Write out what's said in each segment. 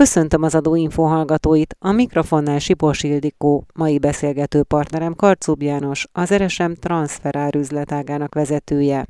Köszöntöm az Adóinfo hallgatóit, a mikrofonnál Sipos Ildikó, mai beszélgető partnerem Karcub János, az RSM transferár üzletágának vezetője.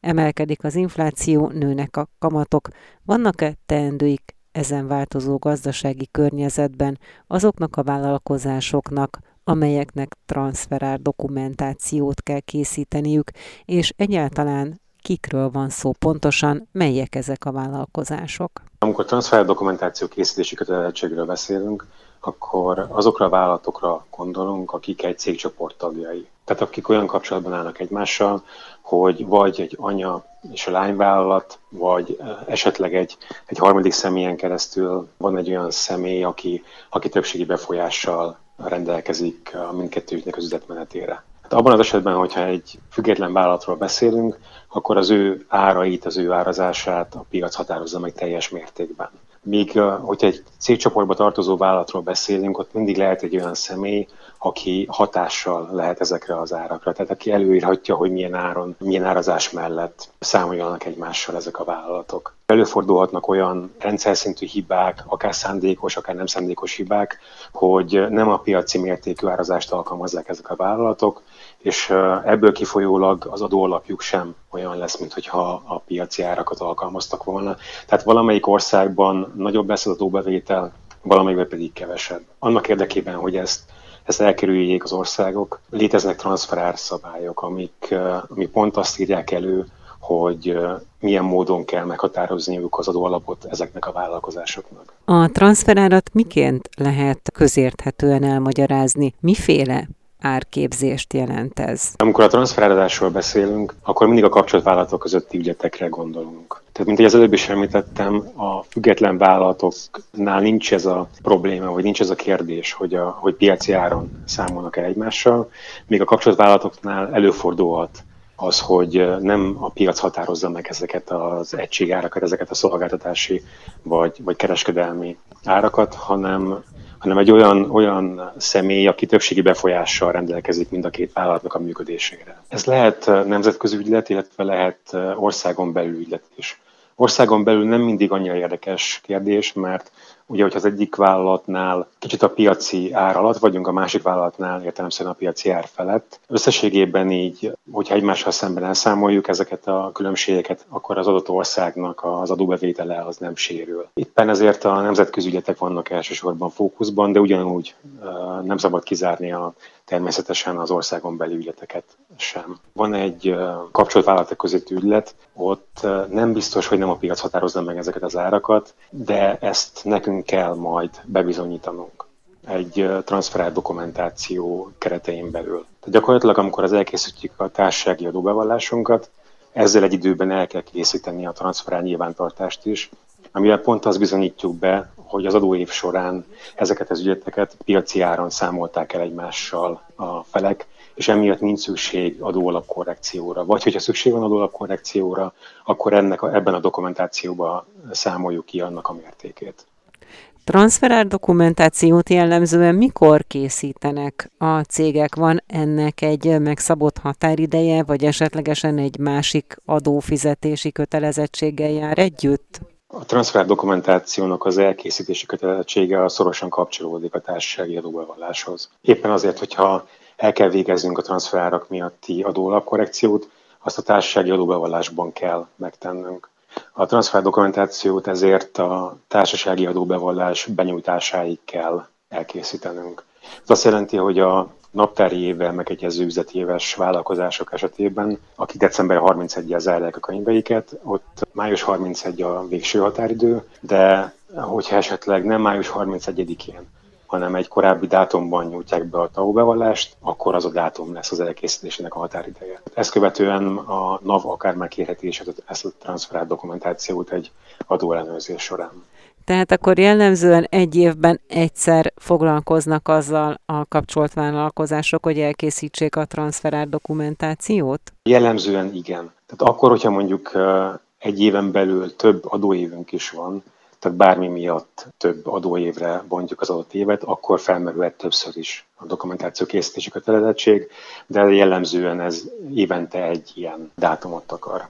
Emelkedik az infláció, nőnek a kamatok. Vannak-e teendőik ezen változó gazdasági környezetben azoknak a vállalkozásoknak, amelyeknek transferár dokumentációt kell készíteniük, és egyáltalán kikről van szó pontosan, melyek ezek a vállalkozások? Amikor transfer dokumentáció készítési kötelezettségről beszélünk, akkor azokra a vállalatokra gondolunk, akik egy cégcsoport tagjai. Tehát akik olyan kapcsolatban állnak egymással, hogy vagy egy anya és a lányvállalat, vagy esetleg egy, egy harmadik személyen keresztül van egy olyan személy, aki, aki többségi befolyással rendelkezik a mindkettőjüknek az üzletmenetére. Hát abban az esetben, hogyha egy független vállalatról beszélünk, akkor az ő árait, az ő árazását a piac határozza meg teljes mértékben. Míg, hogyha egy cégcsoportba tartozó vállalatról beszélünk, ott mindig lehet egy olyan személy, aki hatással lehet ezekre az árakra. Tehát aki előírhatja, hogy milyen áron, milyen árazás mellett számoljanak egymással ezek a vállalatok. Előfordulhatnak olyan rendszer szintű hibák, akár szándékos, akár nem szándékos hibák, hogy nem a piaci mértékű árazást alkalmazzák ezek a vállalatok, és ebből kifolyólag az adóalapjuk sem olyan lesz, mint hogyha a piaci árakat alkalmaztak volna. Tehát valamelyik országban nagyobb lesz az adóbevétel, valamelyikben pedig kevesebb. Annak érdekében, hogy ezt ezt elkerüljék az országok. Léteznek transferár szabályok, amik, amik pont azt írják elő, hogy milyen módon kell meghatározniuk az adóalapot ezeknek a vállalkozásoknak. A transferárat miként lehet közérthetően elmagyarázni? Miféle árképzést jelent ez? Amikor a transferáradásról beszélünk, akkor mindig a kapcsolatvállalatok közötti ügyetekre gondolunk. Tehát, mint ahogy az előbb is említettem, a független vállalatoknál nincs ez a probléma, vagy nincs ez a kérdés, hogy, a, hogy piaci áron számolnak el egymással, még a kapcsolatvállalatoknál előfordulhat az, hogy nem a piac határozza meg ezeket az egységárakat, ezeket a szolgáltatási vagy, vagy kereskedelmi árakat, hanem hanem egy olyan, olyan személy, aki többségi befolyással rendelkezik mind a két vállalatnak a működésére. Ez lehet nemzetközi ügylet, illetve lehet országon belül ügylet is. Országon belül nem mindig annyira érdekes kérdés, mert ugye, hogyha az egyik vállalatnál kicsit a piaci ár alatt vagyunk, a másik vállalatnál értelemszerűen a piaci ár felett. Összességében így, hogyha egymással szemben elszámoljuk ezeket a különbségeket, akkor az adott országnak az adóbevétele az nem sérül. Éppen ezért a nemzetközi ügyetek vannak elsősorban fókuszban, de ugyanúgy nem szabad kizárni a természetesen az országon belül ügyleteket sem. Van egy kapcsolatvállalatok közötti ügylet, ott nem biztos, hogy nem a piac határozza meg ezeket az árakat, de ezt nekünk kell majd bebizonyítanunk egy transferált dokumentáció keretein belül. Tehát gyakorlatilag, amikor az elkészítjük a társasági adóbevallásunkat, ezzel egy időben el kell készíteni a transferál nyilvántartást is, amivel pont azt bizonyítjuk be, hogy az adóév során ezeket az ügyleteket piaci áron számolták el egymással a felek, és emiatt nincs szükség adóalapkorrekcióra. Vagy hogyha szükség van adóalapkorrekcióra, akkor ennek a, ebben a dokumentációban számoljuk ki annak a mértékét. Transferár dokumentációt jellemzően mikor készítenek a cégek? Van ennek egy megszabott határideje, vagy esetlegesen egy másik adófizetési kötelezettséggel jár együtt? A transfer dokumentációnak az elkészítési kötelezettsége a szorosan kapcsolódik a társasági adóbevalláshoz. Éppen azért, hogyha el kell végeznünk a transferárak miatti adólapkorrekciót, azt a társasági adóbevallásban kell megtennünk. A transfer dokumentációt ezért a társasági adóbevallás benyújtásáig kell elkészítenünk. Ez azt jelenti, hogy a naptári évvel megegyező üzleti éves vállalkozások esetében, akik december 31-jel zárják a könyveiket, ott május 31 a végső határidő, de hogyha esetleg nem május 31-én, hanem egy korábbi dátumban nyújtják be a TAO bevallást, akkor az a dátum lesz az elkészítésének a határideje. Ezt követően a NAV akár megkérheti is ezt a transferált dokumentációt egy adóellenőrzés során. Tehát akkor jellemzően egy évben egyszer foglalkoznak azzal a kapcsolt vállalkozások, hogy elkészítsék a transferált dokumentációt? Jellemzően igen. Tehát akkor, hogyha mondjuk egy éven belül több adóévünk is van, tehát bármi miatt több adóévre bontjuk az adott évet, akkor felmerülhet többször is a dokumentáció készítési kötelezettség, de jellemzően ez évente egy ilyen dátumot akar.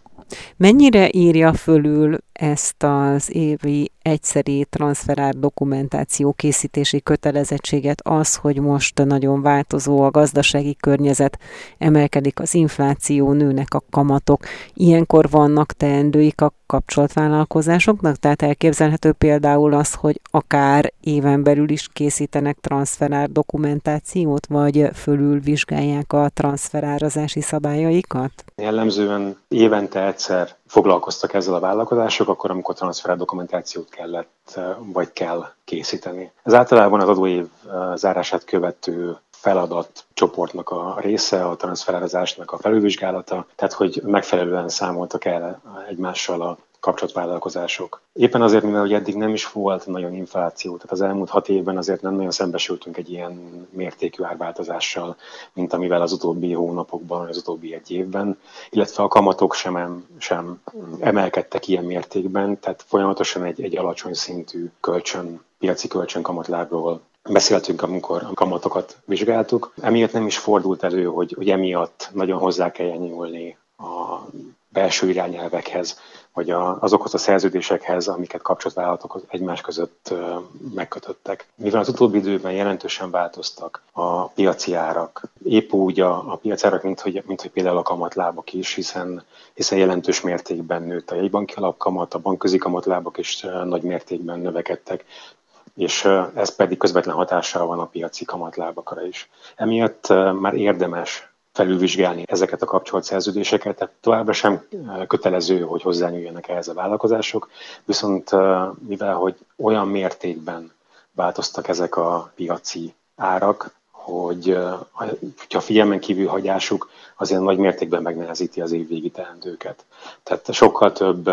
Mennyire írja fölül ezt az évi egyszeri transferált dokumentáció készítési kötelezettséget az, hogy most nagyon változó a gazdasági környezet, emelkedik az infláció, nőnek a kamatok. Ilyenkor vannak teendőik a kapcsolatvállalkozásoknak? Tehát elképzelhető például az, hogy akár éven belül is készítenek transferár dokumentációt, vagy fölül vizsgálják a transferárazási szabályaikat? Jellemzően évente egyszer foglalkoztak ezzel a vállalkozások, akkor, amikor transfer dokumentációt kellett, vagy kell készíteni. Ez általában az adóév zárását követő feladat csoportnak a része, a transferázásnak a felülvizsgálata, tehát hogy megfelelően számoltak el egymással a kapcsolatvállalkozások. Éppen azért, mivel hogy eddig nem is volt nagyon infláció, tehát az elmúlt hat évben azért nem nagyon szembesültünk egy ilyen mértékű árváltozással, mint amivel az utóbbi hónapokban, az utóbbi egy évben, illetve a kamatok sem, sem emelkedtek ilyen mértékben, tehát folyamatosan egy, egy alacsony szintű kölcsön, piaci kölcsönkamatlábról beszéltünk, amikor a kamatokat vizsgáltuk. Emiatt nem is fordult elő, hogy, hogy emiatt nagyon hozzá kelljen nyúlni a belső irányelvekhez, vagy a, azokhoz a szerződésekhez, amiket kapcsolatvállalatok egymás között megkötöttek. Mivel az utóbbi időben jelentősen változtak a piaci árak, épp úgy a, a piaci árak, mint hogy, mint hogy például a kamatlábak is, hiszen, hiszen jelentős mértékben nőtt a jegybanki alapkamat, a bankközi kamatlábak is nagy mértékben növekedtek, és ez pedig közvetlen hatással van a piaci kamatlábakra is. Emiatt már érdemes felülvizsgálni ezeket a kapcsolt szerződéseket, tehát továbbra sem kötelező, hogy hozzányúljanak ehhez a vállalkozások, viszont mivel, hogy olyan mértékben változtak ezek a piaci árak, hogy ha figyelmen kívül hagyásuk, azért nagy mértékben megnehezíti az évvégi teendőket. Tehát sokkal több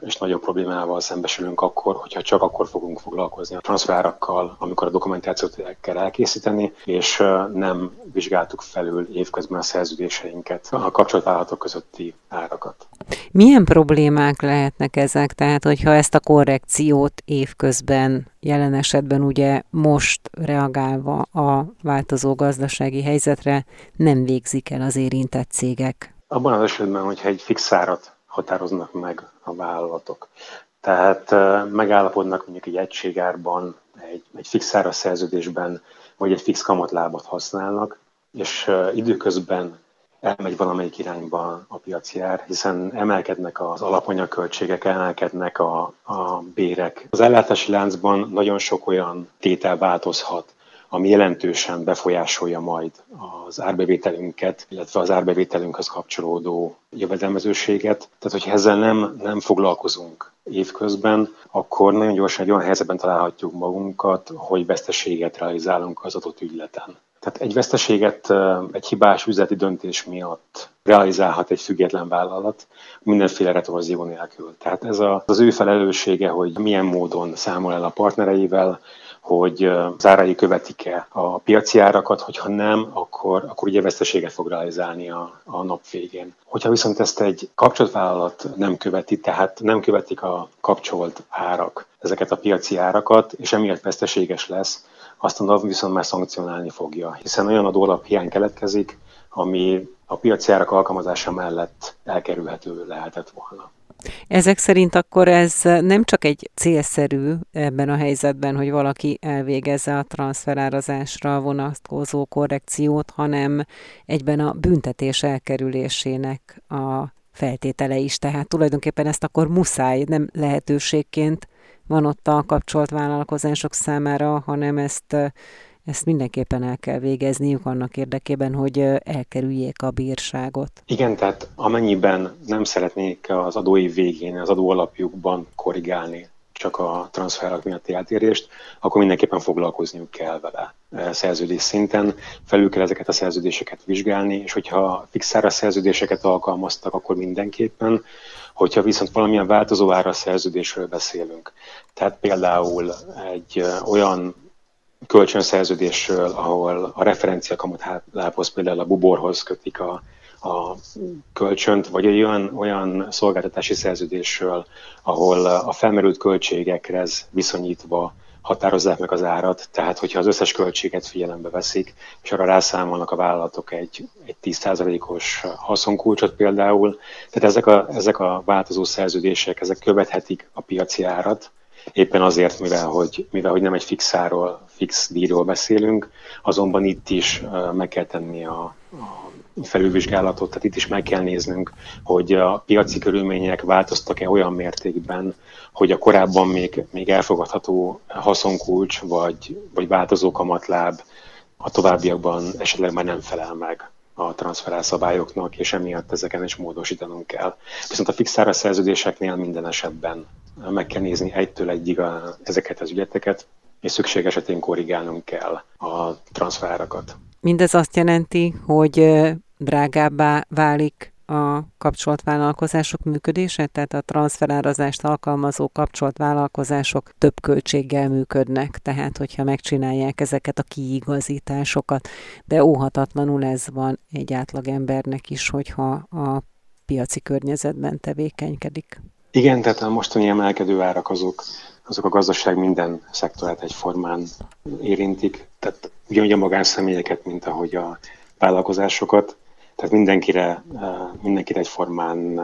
és nagyobb problémával szembesülünk akkor, hogyha csak akkor fogunk foglalkozni a transferárakkal, amikor a dokumentációt kell elkészíteni, és nem vizsgáltuk felül évközben a szerződéseinket, a kapcsolatvállalatok közötti árakat. Milyen problémák lehetnek ezek? Tehát, hogyha ezt a korrekciót évközben jelen esetben ugye most reagálva a változó gazdasági helyzetre nem végzik el az érintett cégek? Abban az esetben, hogyha egy fix árat határoznak meg a vállalatok, tehát megállapodnak mondjuk egy egységárban, egy, egy fix áras szerződésben, vagy egy fix kamatlábat használnak, és időközben elmegy valamelyik irányba a piaci ár, hiszen emelkednek az alapanyagköltségek, emelkednek a, a bérek. Az ellátási láncban nagyon sok olyan tétel változhat, ami jelentősen befolyásolja majd az árbevételünket, illetve az árbevételünkhöz kapcsolódó jövedelmezőséget. Tehát, hogyha ezzel nem, nem foglalkozunk évközben, akkor nagyon gyorsan egy olyan helyzetben találhatjuk magunkat, hogy veszteséget realizálunk az adott ügyleten. Tehát egy veszteséget egy hibás üzleti döntés miatt realizálhat egy független vállalat mindenféle retorzió nélkül. Tehát ez az ő felelőssége, hogy milyen módon számol el a partnereivel, hogy zárai követik-e a piaci árakat, hogyha nem, akkor, akkor ugye veszteséget fog realizálni a, a nap végén. Hogyha viszont ezt egy kapcsolatvállalat nem követi, tehát nem követik a kapcsolt árak, ezeket a piaci árakat, és emiatt veszteséges lesz, azt a NAV viszont már szankcionálni fogja, hiszen olyan adólap hiány keletkezik, ami a piaci árak alkalmazása mellett elkerülhető lehetett volna. Ezek szerint akkor ez nem csak egy célszerű ebben a helyzetben, hogy valaki elvégezze a transferárazásra vonatkozó korrekciót, hanem egyben a büntetés elkerülésének a feltétele is. Tehát tulajdonképpen ezt akkor muszáj, nem lehetőségként van ott a kapcsolt vállalkozások számára, hanem ezt, ezt mindenképpen el kell végezniük annak érdekében, hogy elkerüljék a bírságot. Igen, tehát amennyiben nem szeretnék az adóév végén az adóalapjukban korrigálni csak a transferak miatti eltérést, akkor mindenképpen foglalkozniuk kell vele szerződés szinten, felül kell ezeket a szerződéseket vizsgálni, és hogyha fixára szerződéseket alkalmaztak, akkor mindenképpen, hogyha viszont valamilyen változó ára szerződésről beszélünk, tehát például egy olyan kölcsönszerződésről, ahol a referencia kamatlábhoz, például a buborhoz kötik a, a kölcsönt, vagy olyan, olyan szolgáltatási szerződésről, ahol a felmerült költségekhez viszonyítva határozzák meg az árat, tehát hogyha az összes költséget figyelembe veszik, és arra rászámolnak a vállalatok egy, egy 10%-os haszonkulcsot például, tehát ezek a, ezek a változó szerződések, ezek követhetik a piaci árat, éppen azért, mivel hogy, mivel hogy nem egy fixáról, fix díjról beszélünk, azonban itt is meg kell tenni a, a felülvizsgálatot, tehát itt is meg kell néznünk, hogy a piaci körülmények változtak-e olyan mértékben, hogy a korábban még, még elfogadható haszonkulcs vagy, vagy változó kamatláb a továbbiakban esetleg már nem felel meg a transferálszabályoknak, és emiatt ezeken is módosítanunk kell. Viszont a fixára szerződéseknél minden esetben meg kell nézni egytől egyig a, ezeket az ügyeteket, és szükség esetén korrigálnunk kell a transferárakat. Mindez azt jelenti, hogy drágábbá válik a kapcsolatvállalkozások működése, tehát a transferárazást alkalmazó kapcsolatvállalkozások több költséggel működnek, tehát hogyha megcsinálják ezeket a kiigazításokat, de óhatatlanul ez van egy átlagembernek is, hogyha a piaci környezetben tevékenykedik. Igen, tehát a mostani emelkedő árak azok, azok a gazdaság minden szektorát egyformán érintik, tehát ugyanúgy a magánszemélyeket, mint ahogy a vállalkozásokat, tehát mindenkire, mindenkire egyformán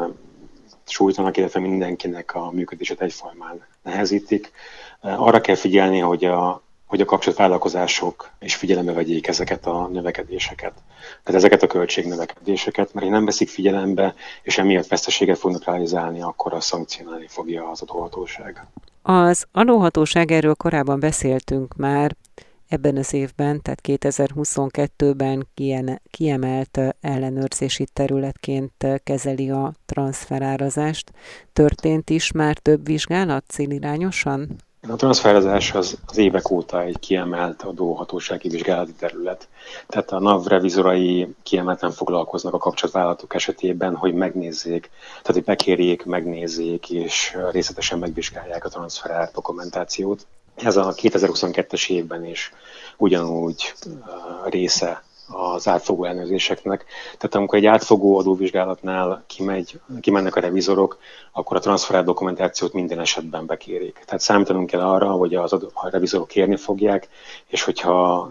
sújtanak, illetve mindenkinek a működését egyformán nehezítik. Arra kell figyelni, hogy a, hogy a kapcsolatvállalkozások is figyelembe vegyék ezeket a növekedéseket. Tehát ezeket a költségnövekedéseket, mert ha nem veszik figyelembe, és emiatt veszteséget fognak realizálni, akkor a szankcionálni fogja az adóhatóság. Az adóhatóság, erről korábban beszéltünk már, ebben az évben, tehát 2022-ben kiemelt ellenőrzési területként kezeli a transferárazást. Történt is már több vizsgálat célirányosan? A transferezás az, az évek óta egy kiemelt adóhatósági vizsgálati terület. Tehát a NAV revizorai kiemelten foglalkoznak a kapcsolatvállalatok esetében, hogy megnézzék, tehát hogy bekérjék, megnézzék és részletesen megvizsgálják a transferár dokumentációt. Ez a 2022-es évben is ugyanúgy része az átfogó ellenőrzéseknek. Tehát amikor egy átfogó adóvizsgálatnál kimegy, kimennek a revizorok, akkor a transferált dokumentációt minden esetben bekérik. Tehát számítanunk kell arra, hogy az adó, a revizorok kérni fogják, és hogyha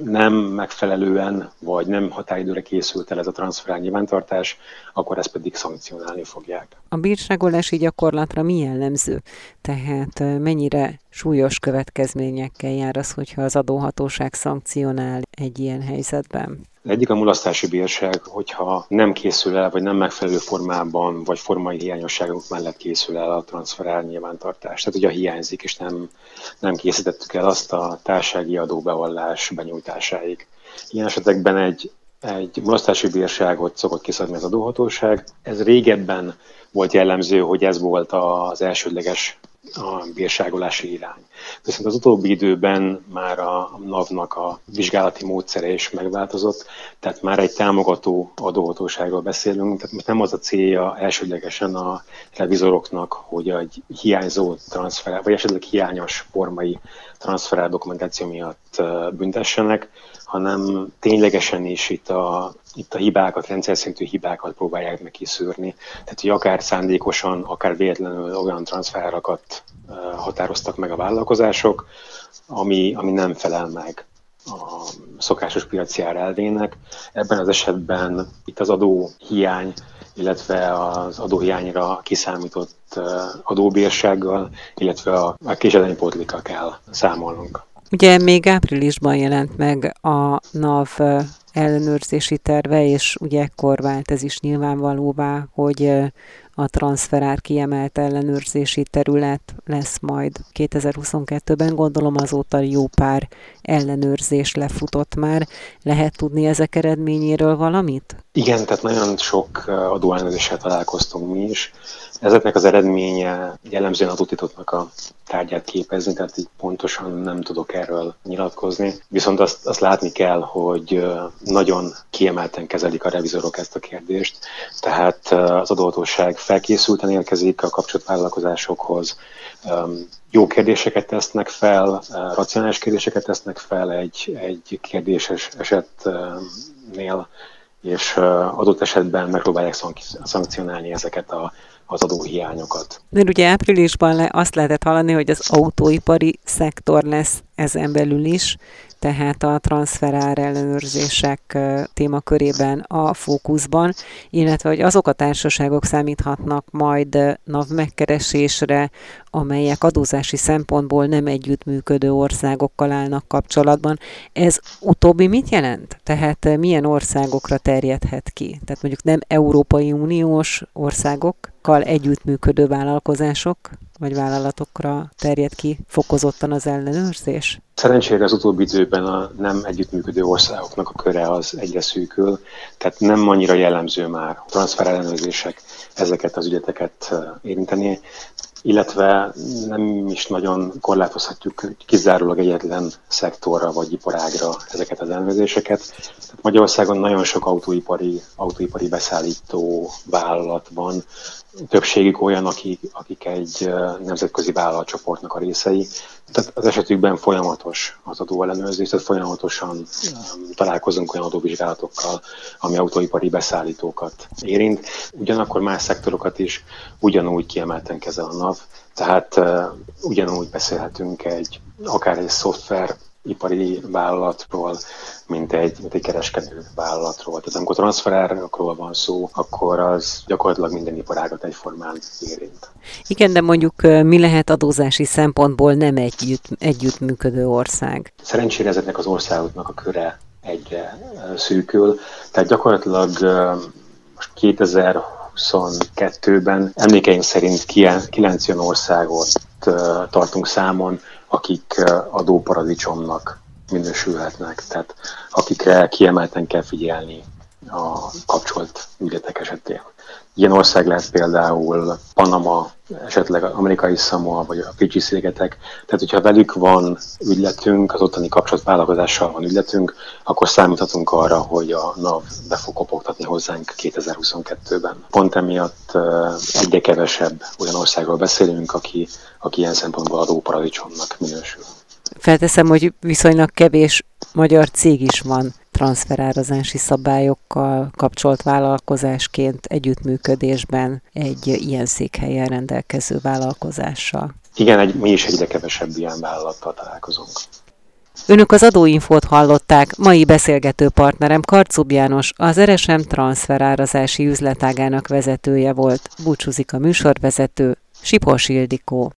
nem megfelelően, vagy nem határidőre készült el ez a transferál nyilvántartás, akkor ezt pedig szankcionálni fogják. A bírságolási gyakorlatra mi jellemző? Tehát mennyire súlyos következményekkel jár az, hogyha az adóhatóság szankcionál egy ilyen helyzetben? Egyik a mulasztási bírság, hogyha nem készül el, vagy nem megfelelő formában, vagy formai hiányosságok mellett készül el a transferál nyilvántartás. Tehát ugye hiányzik, és nem, nem készítettük el azt a társági adóbevallás benyújtásáig. Ilyen esetekben egy, egy mulasztási bírságot szokott kiszabni az adóhatóság. Ez régebben volt jellemző, hogy ez volt az elsődleges a bírságolási irány. Viszont az utóbbi időben már a NAV-nak a vizsgálati módszere is megváltozott, tehát már egy támogató adóhatóságról beszélünk, tehát most nem az a célja elsődlegesen a revizoroknak, hogy egy hiányzó transfer, vagy esetleg hiányos formai transferál dokumentáció miatt büntessenek, hanem ténylegesen is itt a, itt a hibákat, rendszer szintű hibákat próbálják meg kiszűrni. Tehát, hogy akár szándékosan, akár véletlenül olyan transferárakat határoztak meg a vállalkozások, ami, ami nem felel meg a szokásos piaci ár elvének. Ebben az esetben itt az adó hiány, illetve az adóhiányra kiszámított adóbírsággal, illetve a, a késedelmi kell számolnunk. Ugye még áprilisban jelent meg a NAV ellenőrzési terve, és ugye ekkor vált ez is nyilvánvalóvá, hogy a transferár kiemelt ellenőrzési terület lesz majd 2022-ben. Gondolom azóta jó pár ellenőrzés lefutott már. Lehet tudni ezek eredményéről valamit? Igen, tehát nagyon sok adóellenőrzéssel találkoztunk mi is. Ezeknek az eredménye jellemzően adótitoknak a tárgyát képezni, tehát így pontosan nem tudok erről nyilatkozni. Viszont azt, azt látni kell, hogy nagyon kiemelten kezelik a revizorok ezt a kérdést, tehát az adóhatóság felkészülten érkezik a kapcsolatvállalkozásokhoz, jó kérdéseket tesznek fel, racionális kérdéseket tesznek fel egy, egy kérdéses esetnél, és adott esetben megpróbálják szankcionálni ezeket a az adóhiányokat. Mert ugye áprilisban le azt lehetett hallani, hogy az autóipari szektor lesz ezen belül is, tehát a transferár ellenőrzések témakörében a fókuszban, illetve hogy azok a társaságok számíthatnak majd NAV megkeresésre, amelyek adózási szempontból nem együttműködő országokkal állnak kapcsolatban. Ez utóbbi mit jelent? Tehát milyen országokra terjedhet ki? Tehát mondjuk nem Európai Uniós országokkal együttműködő vállalkozások, vagy vállalatokra terjed ki fokozottan az ellenőrzés? Szerencsére az utóbbi időben a nem együttműködő országoknak a köre az egyre szűkül, tehát nem annyira jellemző már a transfer ellenőrzések ezeket az ügyeteket érinteni, illetve nem is nagyon korlátozhatjuk kizárólag egyetlen szektorra vagy iparágra ezeket az ellenőrzéseket. Tehát Magyarországon nagyon sok autóipari, autóipari beszállító vállalat van, többségük olyan, akik, akik egy nemzetközi vállalatcsoportnak a részei. Tehát az esetükben folyamatos az adóellenőrzés, tehát folyamatosan találkozunk olyan adóvizsgálatokkal, ami autóipari beszállítókat érint. Ugyanakkor más szektorokat is ugyanúgy kiemelten kezel a NAV, tehát ugyanúgy beszélhetünk egy akár egy szoftver ipari vállalatról, mint egy, mint egy kereskedő vállalatról. Tehát amikor transferárakról van szó, akkor az gyakorlatilag minden iparágat egyformán érint. Igen, de mondjuk mi lehet adózási szempontból nem együtt, együttműködő ország? Szerencsére ezeknek az országoknak a köre egyre szűkül, tehát gyakorlatilag most 2022-ben emlékeim szerint 9 olyan országot tartunk számon, akik adóparadicsomnak minősülhetnek, tehát akikre kiemelten kell figyelni a kapcsolt ügyletek esetén. Ilyen ország lehet például Panama, esetleg amerikai Samoa, vagy a Fiji szigetek. Tehát, hogyha velük van ügyletünk, az ottani kapcsolatvállalkozással van ügyletünk, akkor számíthatunk arra, hogy a NAV be fog kopogtatni hozzánk 2022-ben. Pont emiatt egyre kevesebb olyan országról beszélünk, aki, aki ilyen szempontból adóparadicsomnak minősül. Felteszem, hogy viszonylag kevés magyar cég is van transferárazási szabályokkal kapcsolt vállalkozásként együttműködésben egy ilyen székhelyen rendelkező vállalkozással. Igen, egy, mi is egyre kevesebb ilyen vállalattal találkozunk. Önök az adóinfót hallották, mai beszélgető partnerem Karcub János, az RSM transferárazási üzletágának vezetője volt. Búcsúzik a műsorvezető, Sipos Ildikó.